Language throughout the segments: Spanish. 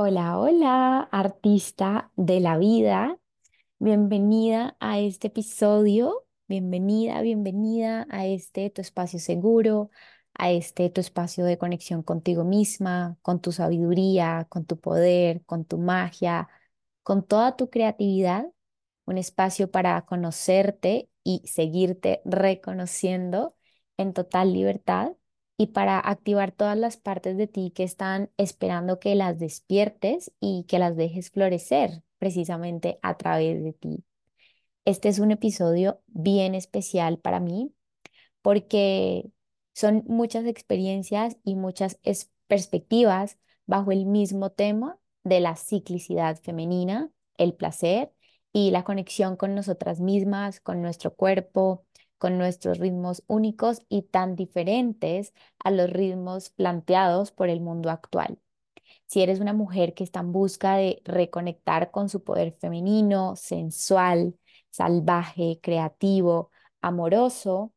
Hola, hola, artista de la vida. Bienvenida a este episodio. Bienvenida, bienvenida a este tu espacio seguro, a este tu espacio de conexión contigo misma, con tu sabiduría, con tu poder, con tu magia, con toda tu creatividad. Un espacio para conocerte y seguirte reconociendo en total libertad y para activar todas las partes de ti que están esperando que las despiertes y que las dejes florecer precisamente a través de ti. Este es un episodio bien especial para mí porque son muchas experiencias y muchas perspectivas bajo el mismo tema de la ciclicidad femenina, el placer y la conexión con nosotras mismas, con nuestro cuerpo, con nuestros ritmos únicos y tan diferentes a los ritmos planteados por el mundo actual. Si eres una mujer que está en busca de reconectar con su poder femenino, sensual, salvaje, creativo, amoroso,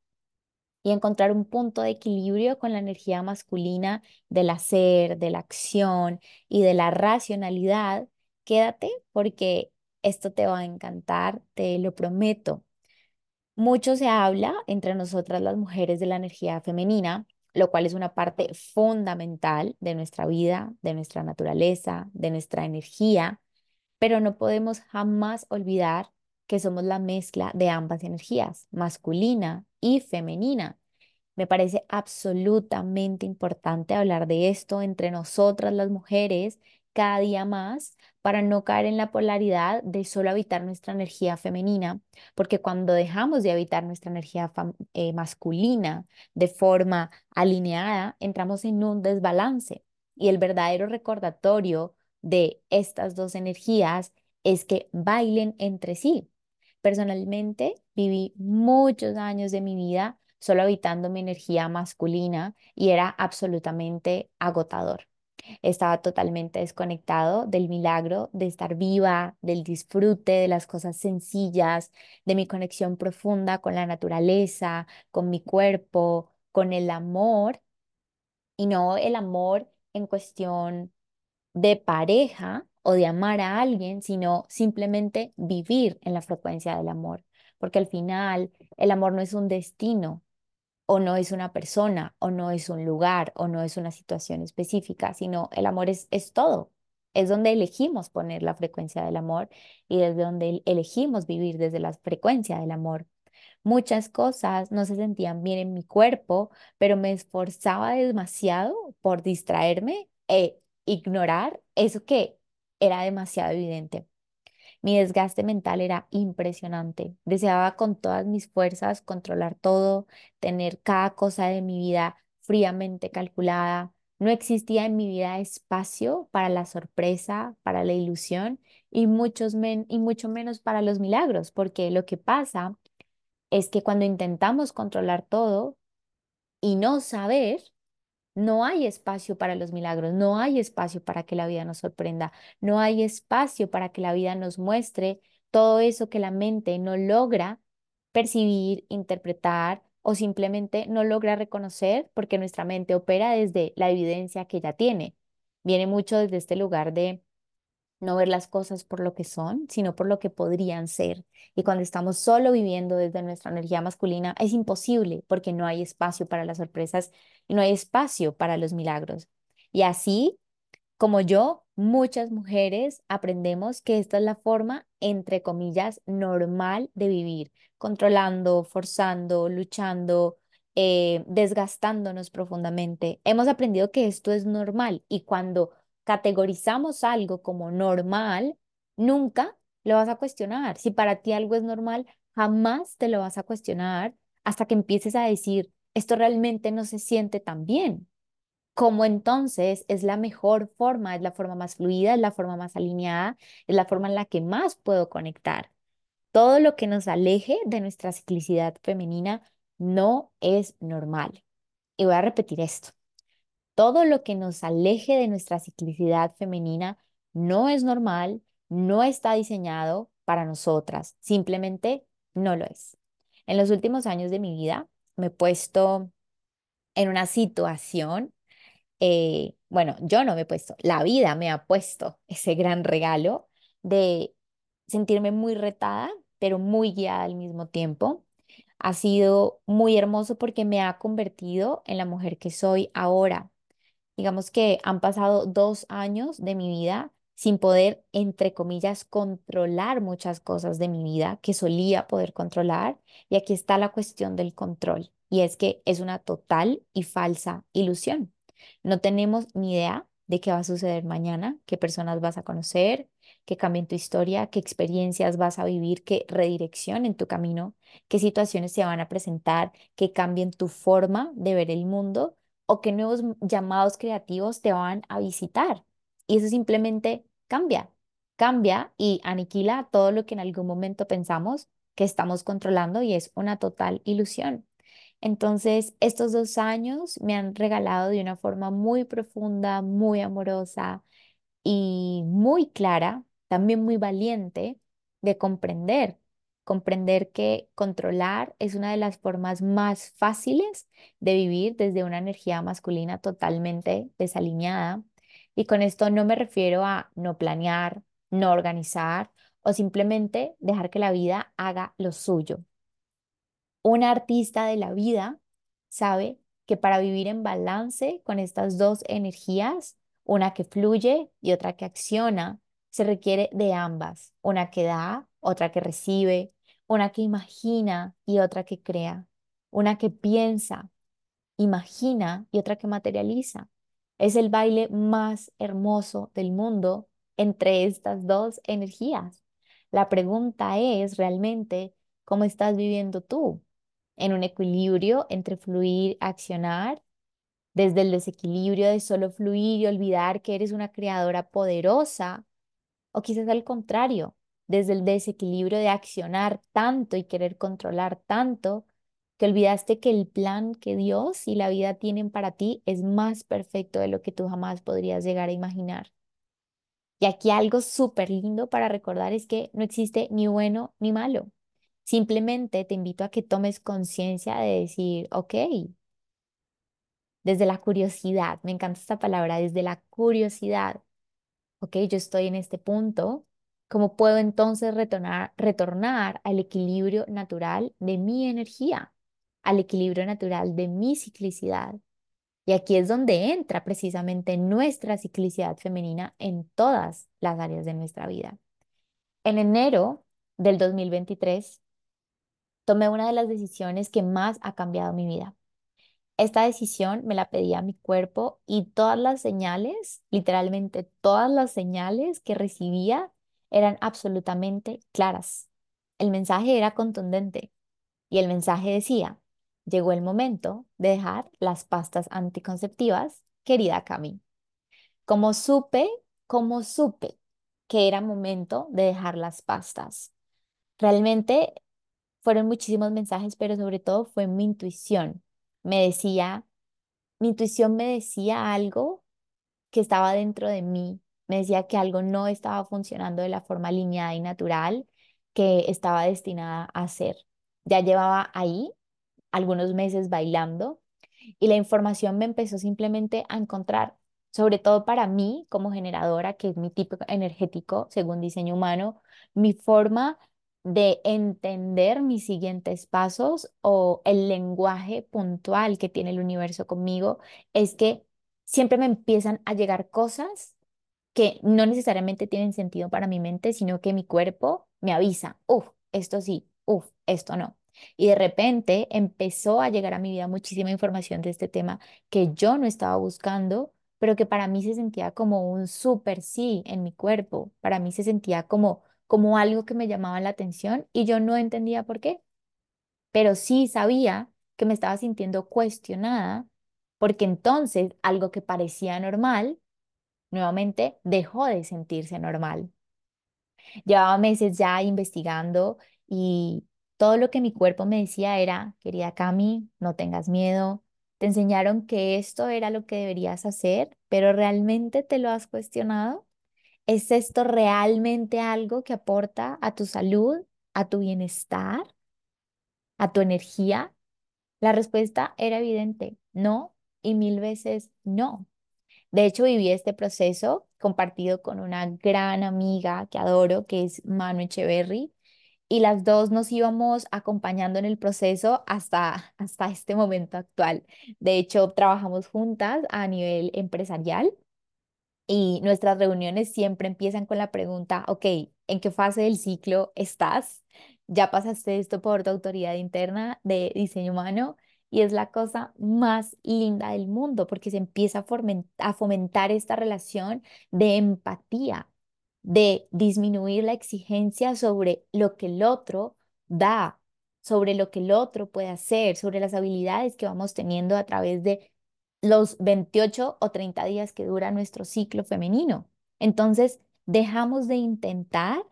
y encontrar un punto de equilibrio con la energía masculina del hacer, de la acción y de la racionalidad, quédate porque esto te va a encantar, te lo prometo. Mucho se habla entre nosotras las mujeres de la energía femenina, lo cual es una parte fundamental de nuestra vida, de nuestra naturaleza, de nuestra energía, pero no podemos jamás olvidar que somos la mezcla de ambas energías, masculina y femenina. Me parece absolutamente importante hablar de esto entre nosotras las mujeres cada día más para no caer en la polaridad de solo habitar nuestra energía femenina, porque cuando dejamos de habitar nuestra energía eh, masculina de forma alineada, entramos en un desbalance y el verdadero recordatorio de estas dos energías es que bailen entre sí. Personalmente, viví muchos años de mi vida solo habitando mi energía masculina y era absolutamente agotador. Estaba totalmente desconectado del milagro de estar viva, del disfrute de las cosas sencillas, de mi conexión profunda con la naturaleza, con mi cuerpo, con el amor y no el amor en cuestión de pareja o de amar a alguien, sino simplemente vivir en la frecuencia del amor, porque al final el amor no es un destino o no es una persona o no es un lugar o no es una situación específica, sino el amor es, es todo. Es donde elegimos poner la frecuencia del amor y desde donde elegimos vivir desde la frecuencia del amor. Muchas cosas no se sentían bien en mi cuerpo, pero me esforzaba demasiado por distraerme e ignorar eso que era demasiado evidente. Mi desgaste mental era impresionante. Deseaba con todas mis fuerzas controlar todo, tener cada cosa de mi vida fríamente calculada. No existía en mi vida espacio para la sorpresa, para la ilusión y, muchos men- y mucho menos para los milagros, porque lo que pasa es que cuando intentamos controlar todo y no saber, no hay espacio para los milagros, no hay espacio para que la vida nos sorprenda, no hay espacio para que la vida nos muestre todo eso que la mente no logra percibir, interpretar o simplemente no logra reconocer porque nuestra mente opera desde la evidencia que ya tiene. Viene mucho desde este lugar de no ver las cosas por lo que son, sino por lo que podrían ser. Y cuando estamos solo viviendo desde nuestra energía masculina, es imposible porque no hay espacio para las sorpresas y no hay espacio para los milagros. Y así como yo, muchas mujeres aprendemos que esta es la forma, entre comillas, normal de vivir, controlando, forzando, luchando, eh, desgastándonos profundamente. Hemos aprendido que esto es normal y cuando categorizamos algo como normal, nunca lo vas a cuestionar. Si para ti algo es normal, jamás te lo vas a cuestionar hasta que empieces a decir, esto realmente no se siente tan bien cómo entonces es la mejor forma, es la forma más fluida, es la forma más alineada, es la forma en la que más puedo conectar. Todo lo que nos aleje de nuestra ciclicidad femenina no es normal. Y voy a repetir esto. Todo lo que nos aleje de nuestra ciclicidad femenina no es normal, no está diseñado para nosotras, simplemente no lo es. En los últimos años de mi vida me he puesto en una situación eh, bueno, yo no me he puesto, la vida me ha puesto ese gran regalo de sentirme muy retada, pero muy guiada al mismo tiempo. Ha sido muy hermoso porque me ha convertido en la mujer que soy ahora. Digamos que han pasado dos años de mi vida sin poder, entre comillas, controlar muchas cosas de mi vida que solía poder controlar. Y aquí está la cuestión del control. Y es que es una total y falsa ilusión. No tenemos ni idea de qué va a suceder mañana, qué personas vas a conocer, qué cambien tu historia, qué experiencias vas a vivir, qué redirección tu camino, qué situaciones se van a presentar, qué cambien tu forma de ver el mundo o qué nuevos llamados creativos te van a visitar. Y eso simplemente cambia, cambia y aniquila todo lo que en algún momento pensamos que estamos controlando y es una total ilusión. Entonces, estos dos años me han regalado de una forma muy profunda, muy amorosa y muy clara, también muy valiente de comprender, comprender que controlar es una de las formas más fáciles de vivir desde una energía masculina totalmente desalineada. Y con esto no me refiero a no planear, no organizar o simplemente dejar que la vida haga lo suyo. Un artista de la vida sabe que para vivir en balance con estas dos energías, una que fluye y otra que acciona, se requiere de ambas, una que da, otra que recibe, una que imagina y otra que crea, una que piensa, imagina y otra que materializa. Es el baile más hermoso del mundo entre estas dos energías. La pregunta es realmente, ¿cómo estás viviendo tú? en un equilibrio entre fluir, accionar, desde el desequilibrio de solo fluir y olvidar que eres una creadora poderosa, o quizás al contrario, desde el desequilibrio de accionar tanto y querer controlar tanto, que olvidaste que el plan que Dios y la vida tienen para ti es más perfecto de lo que tú jamás podrías llegar a imaginar. Y aquí algo súper lindo para recordar es que no existe ni bueno ni malo. Simplemente te invito a que tomes conciencia de decir, ok, desde la curiosidad, me encanta esta palabra, desde la curiosidad, ok, yo estoy en este punto, ¿cómo puedo entonces retornar, retornar al equilibrio natural de mi energía, al equilibrio natural de mi ciclicidad? Y aquí es donde entra precisamente nuestra ciclicidad femenina en todas las áreas de nuestra vida. En enero del 2023 tomé una de las decisiones que más ha cambiado mi vida. Esta decisión me la pedía mi cuerpo y todas las señales, literalmente todas las señales que recibía eran absolutamente claras. El mensaje era contundente y el mensaje decía, llegó el momento de dejar las pastas anticonceptivas, querida Cami. Como supe, como supe que era momento de dejar las pastas. Realmente fueron muchísimos mensajes, pero sobre todo fue mi intuición. Me decía, mi intuición me decía algo que estaba dentro de mí, me decía que algo no estaba funcionando de la forma alineada y natural que estaba destinada a hacer. Ya llevaba ahí algunos meses bailando y la información me empezó simplemente a encontrar, sobre todo para mí como generadora, que es mi tipo energético según diseño humano, mi forma de entender mis siguientes pasos o el lenguaje puntual que tiene el universo conmigo es que siempre me empiezan a llegar cosas que no necesariamente tienen sentido para mi mente, sino que mi cuerpo me avisa, uff, esto sí, uff, esto no. Y de repente empezó a llegar a mi vida muchísima información de este tema que yo no estaba buscando, pero que para mí se sentía como un súper sí en mi cuerpo, para mí se sentía como como algo que me llamaba la atención y yo no entendía por qué, pero sí sabía que me estaba sintiendo cuestionada porque entonces algo que parecía normal, nuevamente dejó de sentirse normal. Llevaba meses ya investigando y todo lo que mi cuerpo me decía era, querida Cami, no tengas miedo, te enseñaron que esto era lo que deberías hacer, pero ¿realmente te lo has cuestionado? ¿Es esto realmente algo que aporta a tu salud, a tu bienestar, a tu energía? La respuesta era evidente, no y mil veces no. De hecho, viví este proceso compartido con una gran amiga que adoro, que es Manu Echeverry, y las dos nos íbamos acompañando en el proceso hasta, hasta este momento actual. De hecho, trabajamos juntas a nivel empresarial y nuestras reuniones siempre empiezan con la pregunta, ok, ¿en qué fase del ciclo estás? Ya pasaste esto por tu autoridad interna de diseño humano y es la cosa más linda del mundo porque se empieza a fomentar esta relación de empatía, de disminuir la exigencia sobre lo que el otro da, sobre lo que el otro puede hacer, sobre las habilidades que vamos teniendo a través de los 28 o 30 días que dura nuestro ciclo femenino. Entonces, dejamos de intentar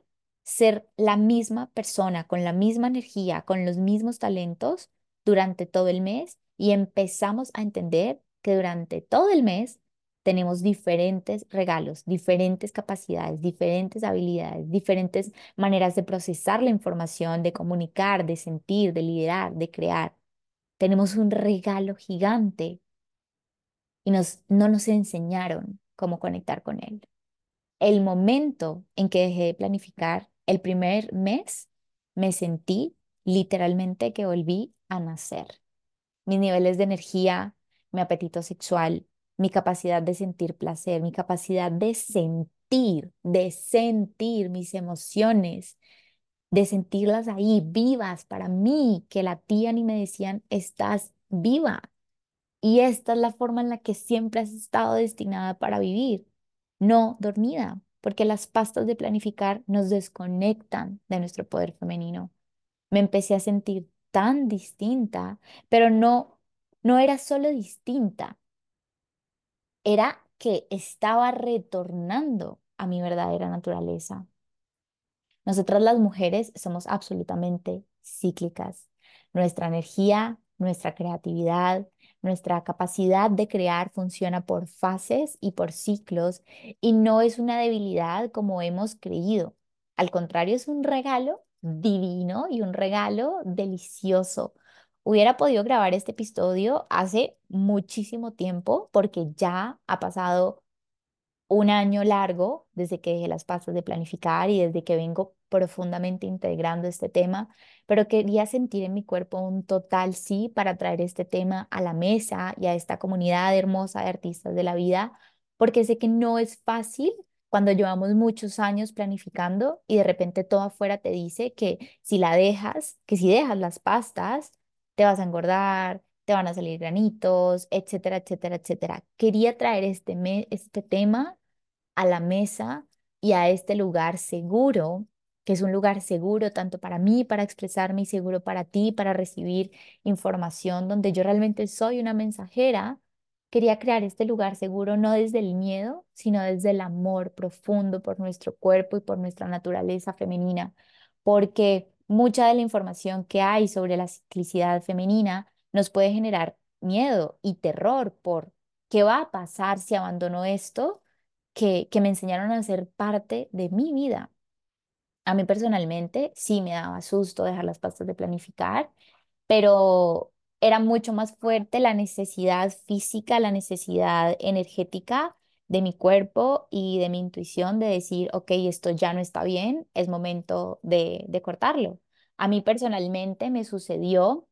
ser la misma persona, con la misma energía, con los mismos talentos durante todo el mes y empezamos a entender que durante todo el mes tenemos diferentes regalos, diferentes capacidades, diferentes habilidades, diferentes maneras de procesar la información, de comunicar, de sentir, de liderar, de crear. Tenemos un regalo gigante y nos, no nos enseñaron cómo conectar con él. El momento en que dejé de planificar, el primer mes, me sentí literalmente que volví a nacer. Mis niveles de energía, mi apetito sexual, mi capacidad de sentir placer, mi capacidad de sentir, de sentir mis emociones, de sentirlas ahí vivas para mí, que latían y me decían, estás viva. Y esta es la forma en la que siempre has estado destinada para vivir, no dormida, porque las pastas de planificar nos desconectan de nuestro poder femenino. Me empecé a sentir tan distinta, pero no, no era solo distinta, era que estaba retornando a mi verdadera naturaleza. Nosotras las mujeres somos absolutamente cíclicas. Nuestra energía, nuestra creatividad, nuestra capacidad de crear funciona por fases y por ciclos y no es una debilidad como hemos creído. Al contrario, es un regalo divino y un regalo delicioso. Hubiera podido grabar este episodio hace muchísimo tiempo porque ya ha pasado un año largo desde que dejé las pastas de planificar y desde que vengo profundamente integrando este tema, pero quería sentir en mi cuerpo un total sí para traer este tema a la mesa y a esta comunidad hermosa de artistas de la vida, porque sé que no es fácil cuando llevamos muchos años planificando y de repente todo afuera te dice que si la dejas, que si dejas las pastas, te vas a engordar, te van a salir granitos, etcétera, etcétera, etcétera. Quería traer este, este tema a la mesa y a este lugar seguro, que es un lugar seguro tanto para mí, para expresarme y seguro para ti, para recibir información, donde yo realmente soy una mensajera. Quería crear este lugar seguro no desde el miedo, sino desde el amor profundo por nuestro cuerpo y por nuestra naturaleza femenina, porque mucha de la información que hay sobre la ciclicidad femenina nos puede generar miedo y terror por qué va a pasar si abandono esto que, que me enseñaron a ser parte de mi vida. A mí personalmente sí me daba susto dejar las pastas de planificar, pero era mucho más fuerte la necesidad física, la necesidad energética de mi cuerpo y de mi intuición de decir, ok, esto ya no está bien, es momento de, de cortarlo. A mí personalmente me sucedió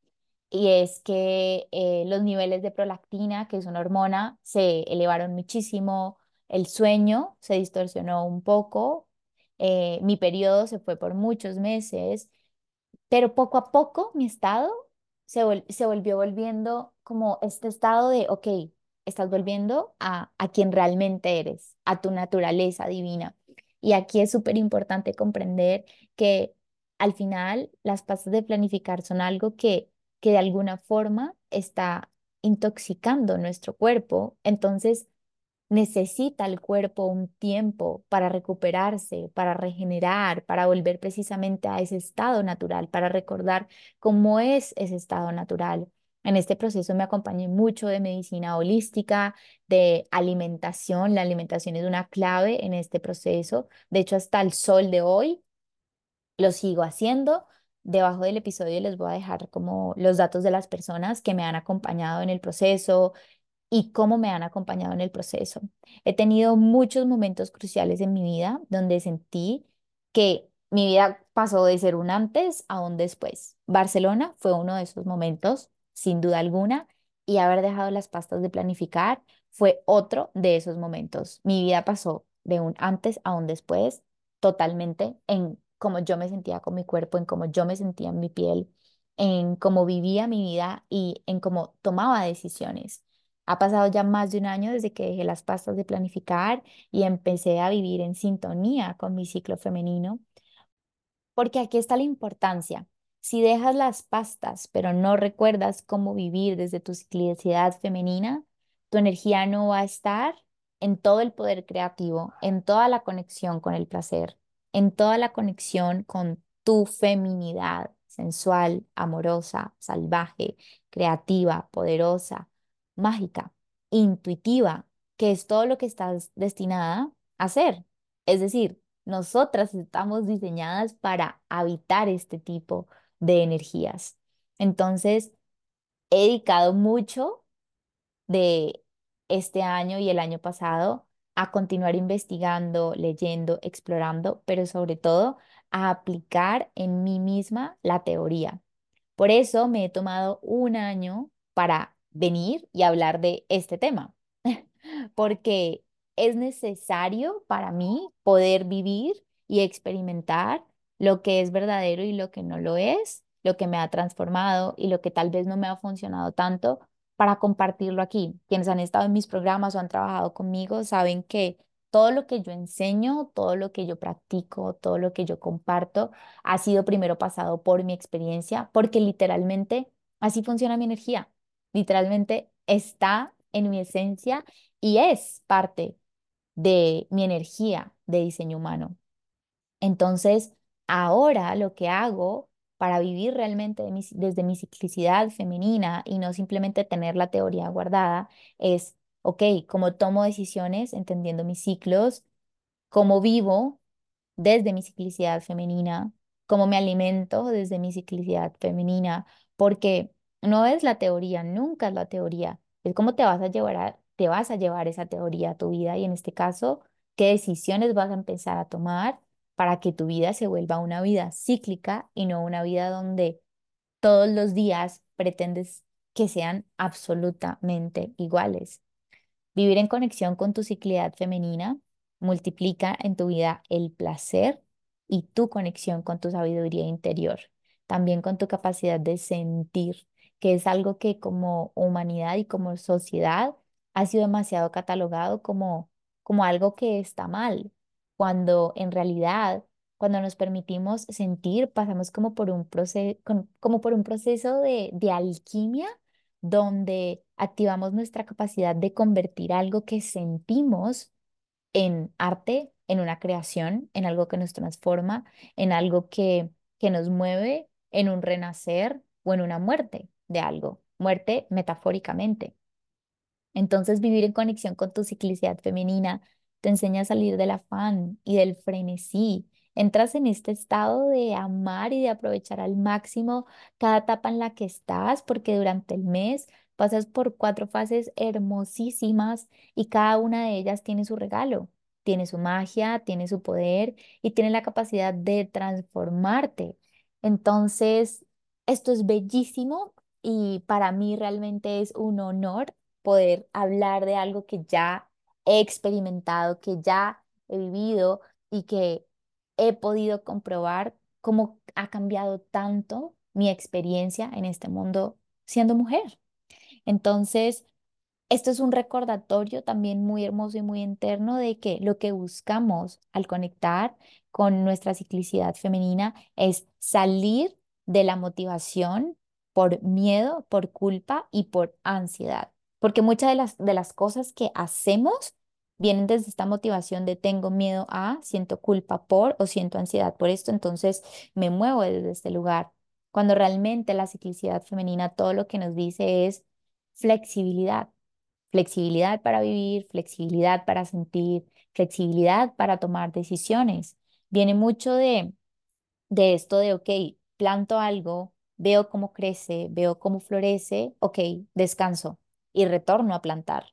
y es que eh, los niveles de prolactina, que es una hormona, se elevaron muchísimo, el sueño se distorsionó un poco, eh, mi periodo se fue por muchos meses, pero poco a poco mi estado se, se volvió volviendo como este estado de, ok, estás volviendo a, a quien realmente eres, a tu naturaleza divina. Y aquí es súper importante comprender que al final las pasas de planificar son algo que, que de alguna forma está intoxicando nuestro cuerpo. Entonces, necesita el cuerpo un tiempo para recuperarse, para regenerar, para volver precisamente a ese estado natural, para recordar cómo es ese estado natural. En este proceso me acompañé mucho de medicina holística, de alimentación. La alimentación es una clave en este proceso. De hecho, hasta el sol de hoy lo sigo haciendo. Debajo del episodio les voy a dejar como los datos de las personas que me han acompañado en el proceso, y cómo me han acompañado en el proceso. He tenido muchos momentos cruciales en mi vida donde sentí que mi vida pasó de ser un antes a un después. Barcelona fue uno de esos momentos, sin duda alguna, y haber dejado las pastas de planificar fue otro de esos momentos. Mi vida pasó de un antes a un después totalmente en cómo yo me sentía con mi cuerpo, en cómo yo me sentía en mi piel, en cómo vivía mi vida y en cómo tomaba decisiones. Ha pasado ya más de un año desde que dejé las pastas de planificar y empecé a vivir en sintonía con mi ciclo femenino, porque aquí está la importancia. Si dejas las pastas, pero no recuerdas cómo vivir desde tu ciclicidad femenina, tu energía no va a estar en todo el poder creativo, en toda la conexión con el placer, en toda la conexión con tu feminidad sensual, amorosa, salvaje, creativa, poderosa, mágica, intuitiva, que es todo lo que estás destinada a hacer. Es decir, nosotras estamos diseñadas para habitar este tipo de energías. Entonces, he dedicado mucho de este año y el año pasado a continuar investigando, leyendo, explorando, pero sobre todo a aplicar en mí misma la teoría. Por eso me he tomado un año para venir y hablar de este tema, porque es necesario para mí poder vivir y experimentar lo que es verdadero y lo que no lo es, lo que me ha transformado y lo que tal vez no me ha funcionado tanto para compartirlo aquí. Quienes han estado en mis programas o han trabajado conmigo saben que todo lo que yo enseño, todo lo que yo practico, todo lo que yo comparto ha sido primero pasado por mi experiencia, porque literalmente así funciona mi energía. Literalmente está en mi esencia y es parte de mi energía de diseño humano. Entonces, ahora lo que hago para vivir realmente desde mi ciclicidad femenina y no simplemente tener la teoría guardada es, ok, cómo tomo decisiones entendiendo mis ciclos, cómo vivo desde mi ciclicidad femenina, cómo me alimento desde mi ciclicidad femenina, porque no es la teoría, nunca es la teoría, es cómo te vas a llevar te vas a llevar esa teoría a tu vida y en este caso, qué decisiones vas a empezar a tomar para que tu vida se vuelva una vida cíclica y no una vida donde todos los días pretendes que sean absolutamente iguales. Vivir en conexión con tu ciclidad femenina multiplica en tu vida el placer y tu conexión con tu sabiduría interior, también con tu capacidad de sentir, que es algo que como humanidad y como sociedad ha sido demasiado catalogado como, como algo que está mal, cuando en realidad, cuando nos permitimos sentir, pasamos como por un, proceso, como por un proceso de, de alquimia donde activamos nuestra capacidad de convertir algo que sentimos en arte, en una creación, en algo que nos transforma, en algo que, que nos mueve, en un renacer o en una muerte de algo, muerte metafóricamente. Entonces, vivir en conexión con tu ciclicidad femenina te enseña a salir del afán y del frenesí. Entras en este estado de amar y de aprovechar al máximo cada etapa en la que estás, porque durante el mes pasas por cuatro fases hermosísimas y cada una de ellas tiene su regalo, tiene su magia, tiene su poder y tiene la capacidad de transformarte. Entonces, esto es bellísimo y para mí realmente es un honor poder hablar de algo que ya he experimentado, que ya he vivido y que he podido comprobar cómo ha cambiado tanto mi experiencia en este mundo siendo mujer. Entonces, esto es un recordatorio también muy hermoso y muy interno de que lo que buscamos al conectar con nuestra ciclicidad femenina es salir de la motivación por miedo, por culpa y por ansiedad. Porque muchas de las, de las cosas que hacemos vienen desde esta motivación de tengo miedo a, siento culpa por o siento ansiedad por esto, entonces me muevo desde este lugar. Cuando realmente la ciclicidad femenina todo lo que nos dice es flexibilidad. Flexibilidad para vivir, flexibilidad para sentir, flexibilidad para tomar decisiones. Viene mucho de, de esto de, ok, planto algo, veo cómo crece, veo cómo florece, ok, descanso y retorno a plantar.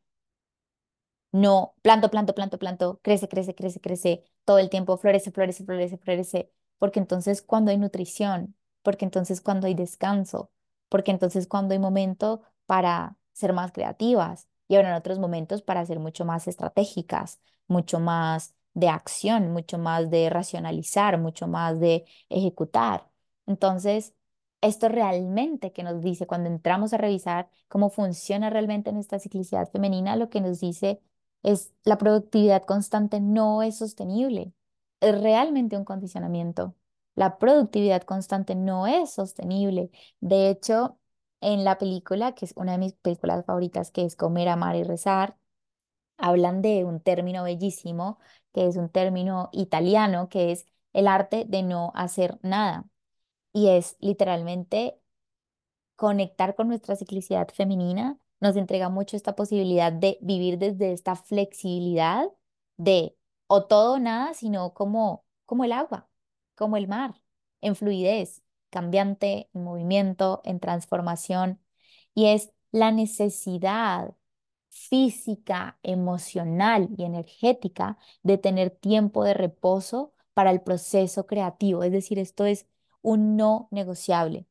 No, planto, planto, planto, planto, crece, crece, crece, crece, todo el tiempo florece, florece, florece, florece, porque entonces cuando hay nutrición, porque entonces cuando hay descanso, porque entonces cuando hay momento para ser más creativas y habrán otros momentos para ser mucho más estratégicas, mucho más de acción, mucho más de racionalizar, mucho más de ejecutar. Entonces, esto realmente que nos dice cuando entramos a revisar cómo funciona realmente nuestra ciclicidad femenina, lo que nos dice es la productividad constante no es sostenible. Es realmente un condicionamiento. La productividad constante no es sostenible. De hecho, en la película, que es una de mis películas favoritas, que es Comer, Amar y Rezar, hablan de un término bellísimo, que es un término italiano, que es el arte de no hacer nada. Y es literalmente conectar con nuestra ciclicidad femenina, nos entrega mucho esta posibilidad de vivir desde esta flexibilidad de o todo o nada, sino como, como el agua, como el mar, en fluidez, cambiante, en movimiento, en transformación. Y es la necesidad física, emocional y energética de tener tiempo de reposo para el proceso creativo. Es decir, esto es un no negociable.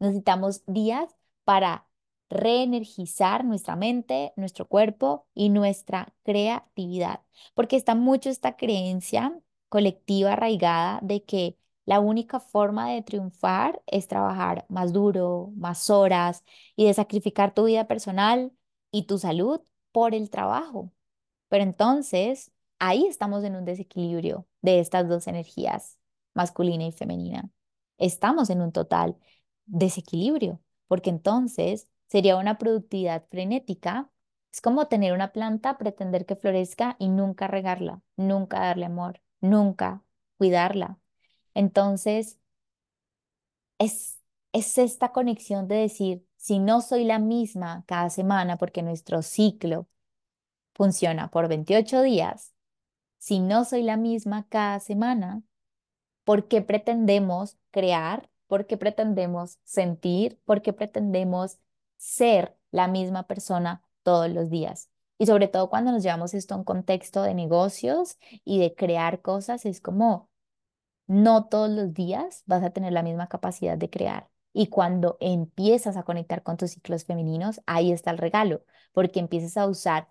Necesitamos días para reenergizar nuestra mente, nuestro cuerpo y nuestra creatividad, porque está mucho esta creencia colectiva arraigada de que la única forma de triunfar es trabajar más duro, más horas y de sacrificar tu vida personal y tu salud por el trabajo. Pero entonces ahí estamos en un desequilibrio de estas dos energías, masculina y femenina. Estamos en un total desequilibrio, porque entonces sería una productividad frenética. Es como tener una planta, pretender que florezca y nunca regarla, nunca darle amor, nunca cuidarla. Entonces, es, es esta conexión de decir, si no soy la misma cada semana, porque nuestro ciclo funciona por 28 días, si no soy la misma cada semana, ¿por qué pretendemos crear? ¿Por qué pretendemos sentir? ¿Por qué pretendemos ser la misma persona todos los días? Y sobre todo cuando nos llevamos esto a un contexto de negocios y de crear cosas, es como no todos los días vas a tener la misma capacidad de crear. Y cuando empiezas a conectar con tus ciclos femeninos, ahí está el regalo, porque empiezas a usar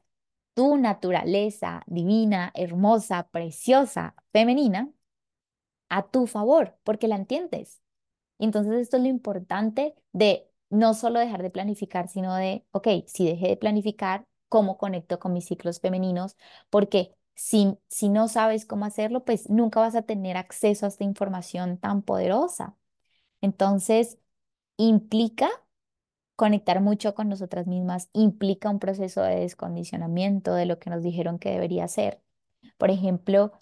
tu naturaleza divina, hermosa, preciosa, femenina a tu favor, porque la entiendes. Entonces esto es lo importante de no solo dejar de planificar, sino de, ok, si dejé de planificar, ¿cómo conecto con mis ciclos femeninos? Porque si, si no sabes cómo hacerlo, pues nunca vas a tener acceso a esta información tan poderosa. Entonces, implica conectar mucho con nosotras mismas, implica un proceso de descondicionamiento de lo que nos dijeron que debería ser. Por ejemplo,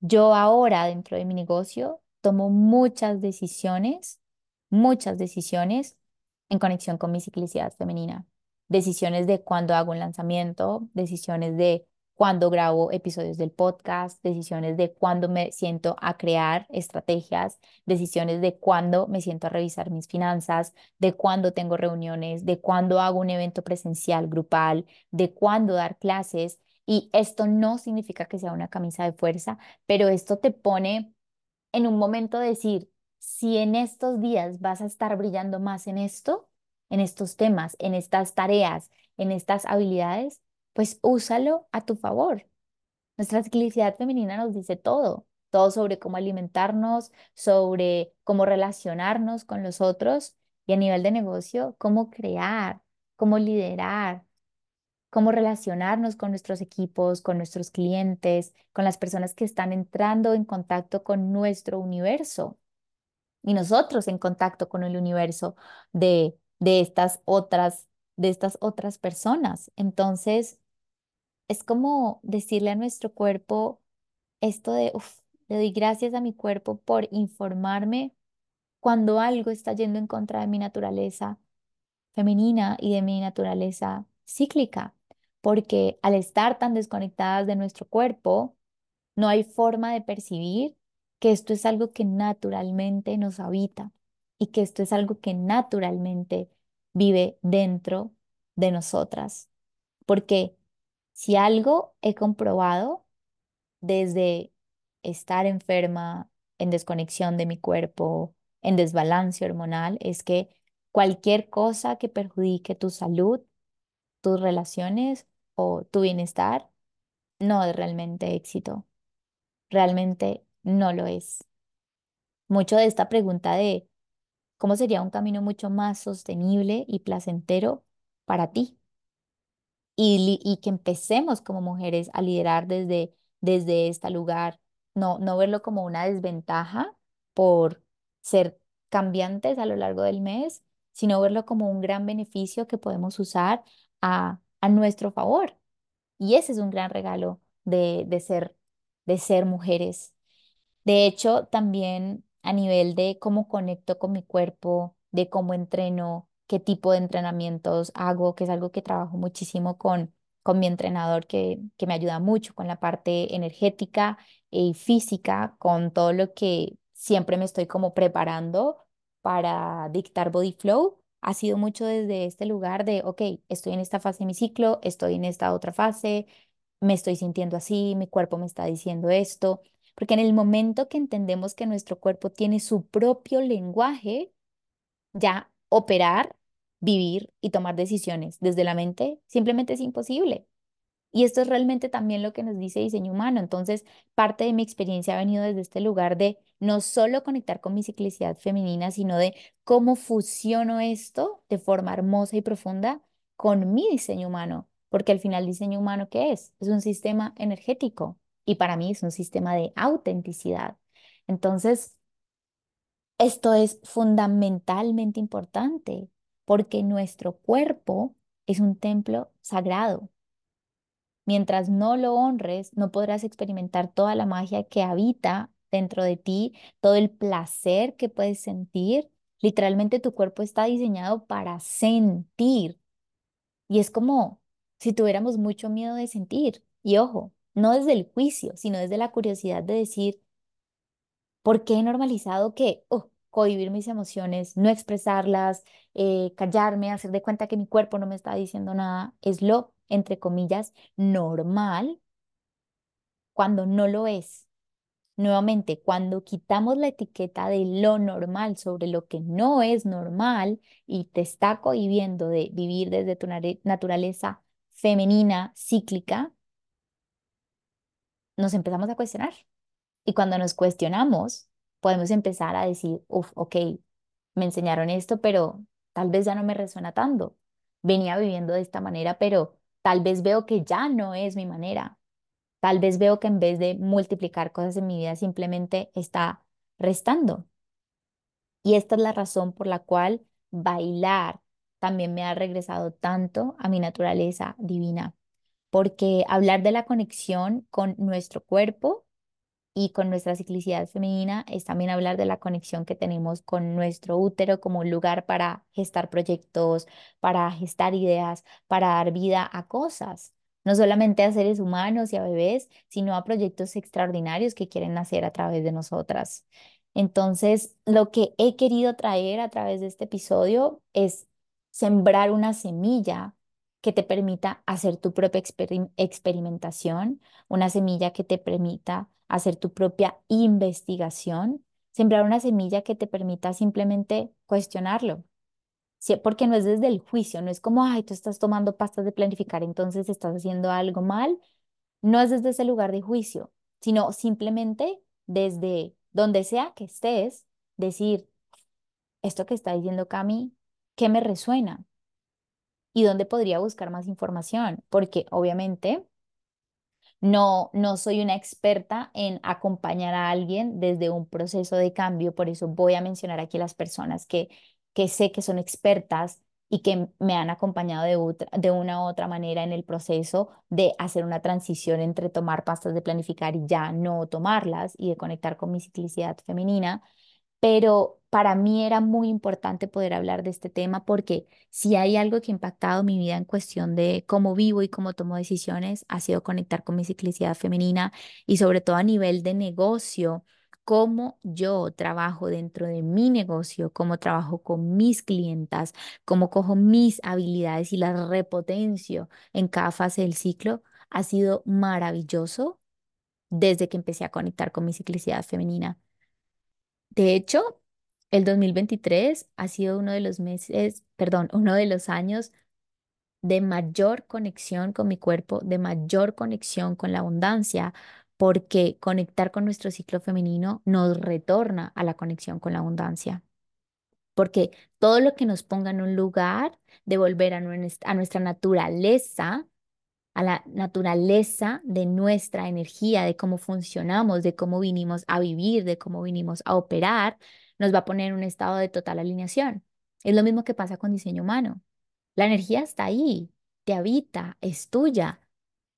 yo ahora dentro de mi negocio tomo muchas decisiones, muchas decisiones en conexión con mi ciclicidad femenina. Decisiones de cuándo hago un lanzamiento, decisiones de cuándo grabo episodios del podcast, decisiones de cuándo me siento a crear estrategias, decisiones de cuándo me siento a revisar mis finanzas, de cuándo tengo reuniones, de cuándo hago un evento presencial grupal, de cuándo dar clases. Y esto no significa que sea una camisa de fuerza, pero esto te pone en un momento de decir, si en estos días vas a estar brillando más en esto, en estos temas, en estas tareas, en estas habilidades, pues úsalo a tu favor. Nuestra ciclicidad femenina nos dice todo, todo sobre cómo alimentarnos, sobre cómo relacionarnos con los otros y a nivel de negocio, cómo crear, cómo liderar, cómo relacionarnos con nuestros equipos, con nuestros clientes, con las personas que están entrando en contacto con nuestro universo y nosotros en contacto con el universo de, de estas otras de estas otras personas. Entonces, es como decirle a nuestro cuerpo esto de, uff, le doy gracias a mi cuerpo por informarme cuando algo está yendo en contra de mi naturaleza femenina y de mi naturaleza cíclica porque al estar tan desconectadas de nuestro cuerpo, no hay forma de percibir que esto es algo que naturalmente nos habita y que esto es algo que naturalmente vive dentro de nosotras. Porque si algo he comprobado desde estar enferma, en desconexión de mi cuerpo, en desbalance hormonal, es que cualquier cosa que perjudique tu salud, tus relaciones tu bienestar, no es realmente éxito. Realmente no lo es. Mucho de esta pregunta de cómo sería un camino mucho más sostenible y placentero para ti. Y, y que empecemos como mujeres a liderar desde, desde este lugar, no, no verlo como una desventaja por ser cambiantes a lo largo del mes, sino verlo como un gran beneficio que podemos usar a, a nuestro favor. Y ese es un gran regalo de, de ser, de ser mujeres. De hecho, también a nivel de cómo conecto con mi cuerpo, de cómo entreno, qué tipo de entrenamientos hago, que es algo que trabajo muchísimo con, con mi entrenador, que, que me ayuda mucho con la parte energética y física, con todo lo que siempre me estoy como preparando para dictar Body Flow. Ha sido mucho desde este lugar de, ok, estoy en esta fase de mi ciclo, estoy en esta otra fase, me estoy sintiendo así, mi cuerpo me está diciendo esto. Porque en el momento que entendemos que nuestro cuerpo tiene su propio lenguaje, ya operar, vivir y tomar decisiones desde la mente simplemente es imposible. Y esto es realmente también lo que nos dice diseño humano. Entonces, parte de mi experiencia ha venido desde este lugar de no solo conectar con mi ciclicidad femenina, sino de cómo fusiono esto de forma hermosa y profunda con mi diseño humano. Porque al final, diseño humano, ¿qué es? Es un sistema energético y para mí es un sistema de autenticidad. Entonces, esto es fundamentalmente importante porque nuestro cuerpo es un templo sagrado. Mientras no lo honres, no podrás experimentar toda la magia que habita dentro de ti, todo el placer que puedes sentir. Literalmente tu cuerpo está diseñado para sentir. Y es como si tuviéramos mucho miedo de sentir. Y ojo, no desde el juicio, sino desde la curiosidad de decir, ¿por qué he normalizado que oh, cohibir mis emociones, no expresarlas, eh, callarme, hacer de cuenta que mi cuerpo no me está diciendo nada, es lo, entre comillas, normal cuando no lo es? Nuevamente, cuando quitamos la etiqueta de lo normal sobre lo que no es normal y te está cohibiendo de vivir desde tu naturaleza femenina, cíclica, nos empezamos a cuestionar. Y cuando nos cuestionamos, podemos empezar a decir, uff, ok, me enseñaron esto, pero tal vez ya no me resuena tanto. Venía viviendo de esta manera, pero tal vez veo que ya no es mi manera. Tal vez veo que en vez de multiplicar cosas en mi vida, simplemente está restando. Y esta es la razón por la cual bailar también me ha regresado tanto a mi naturaleza divina porque hablar de la conexión con nuestro cuerpo y con nuestra ciclicidad femenina es también hablar de la conexión que tenemos con nuestro útero como un lugar para gestar proyectos, para gestar ideas, para dar vida a cosas, no solamente a seres humanos y a bebés, sino a proyectos extraordinarios que quieren nacer a través de nosotras. Entonces, lo que he querido traer a través de este episodio es sembrar una semilla que te permita hacer tu propia experimentación, una semilla que te permita hacer tu propia investigación, sembrar una semilla que te permita simplemente cuestionarlo. porque no es desde el juicio, no es como, ay, tú estás tomando pastas de planificar, entonces estás haciendo algo mal. No es desde ese lugar de juicio, sino simplemente desde donde sea que estés, decir, esto que está diciendo Cami, ¿qué me resuena? Y dónde podría buscar más información, porque obviamente no, no soy una experta en acompañar a alguien desde un proceso de cambio, por eso voy a mencionar aquí las personas que, que sé que son expertas y que me han acompañado de, de una u otra manera en el proceso de hacer una transición entre tomar pastas de planificar y ya no tomarlas y de conectar con mi ciclicidad femenina pero para mí era muy importante poder hablar de este tema porque si hay algo que ha impactado mi vida en cuestión de cómo vivo y cómo tomo decisiones, ha sido conectar con mi ciclicidad femenina y sobre todo a nivel de negocio, cómo yo trabajo dentro de mi negocio, cómo trabajo con mis clientas, cómo cojo mis habilidades y las repotencio en cada fase del ciclo, ha sido maravilloso desde que empecé a conectar con mi ciclicidad femenina. De hecho, el 2023 ha sido uno de los meses, perdón, uno de los años de mayor conexión con mi cuerpo, de mayor conexión con la abundancia, porque conectar con nuestro ciclo femenino nos retorna a la conexión con la abundancia. Porque todo lo que nos ponga en un lugar de volver a nuestra, naturaleza, a la naturaleza de nuestra energía, de cómo funcionamos, de cómo vinimos a vivir, de cómo vinimos a operar, nos va a poner en un estado de total alineación. Es lo mismo que pasa con diseño humano. La energía está ahí, te habita, es tuya,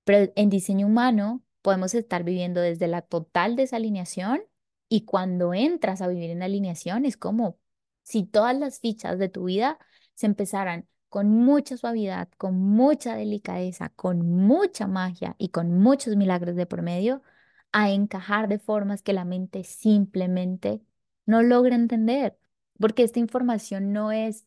pero en diseño humano podemos estar viviendo desde la total desalineación y cuando entras a vivir en alineación es como si todas las fichas de tu vida se empezaran con mucha suavidad, con mucha delicadeza, con mucha magia y con muchos milagros de promedio, a encajar de formas que la mente simplemente no logra entender, porque esta información no es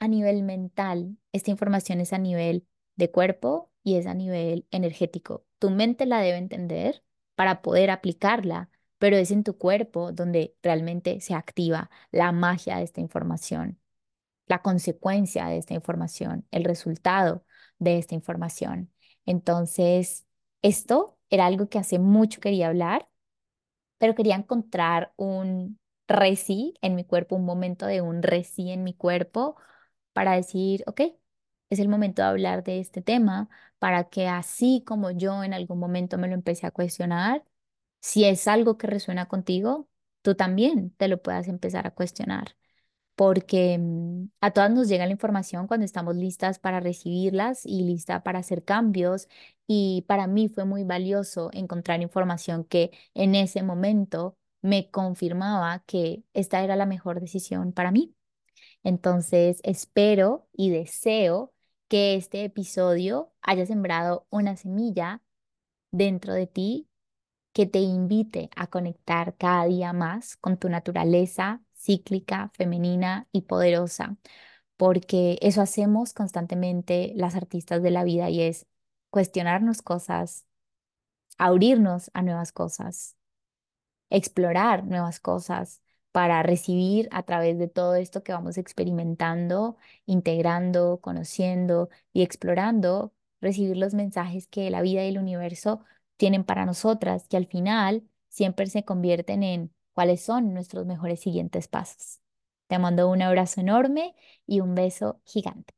a nivel mental, esta información es a nivel de cuerpo y es a nivel energético. Tu mente la debe entender para poder aplicarla, pero es en tu cuerpo donde realmente se activa la magia de esta información, la consecuencia de esta información, el resultado de esta información. Entonces, esto era algo que hace mucho quería hablar, pero quería encontrar un reci en mi cuerpo, un momento de un reci en mi cuerpo para decir, ok, es el momento de hablar de este tema para que así como yo en algún momento me lo empecé a cuestionar, si es algo que resuena contigo, tú también te lo puedas empezar a cuestionar. Porque mm, a todas nos llega la información cuando estamos listas para recibirlas y lista para hacer cambios. Y para mí fue muy valioso encontrar información que en ese momento me confirmaba que esta era la mejor decisión para mí. Entonces, espero y deseo que este episodio haya sembrado una semilla dentro de ti que te invite a conectar cada día más con tu naturaleza cíclica, femenina y poderosa, porque eso hacemos constantemente las artistas de la vida y es cuestionarnos cosas, abrirnos a nuevas cosas, explorar nuevas cosas, para recibir a través de todo esto que vamos experimentando, integrando, conociendo y explorando, recibir los mensajes que la vida y el universo tienen para nosotras, que al final siempre se convierten en cuáles son nuestros mejores siguientes pasos. Te mando un abrazo enorme y un beso gigante.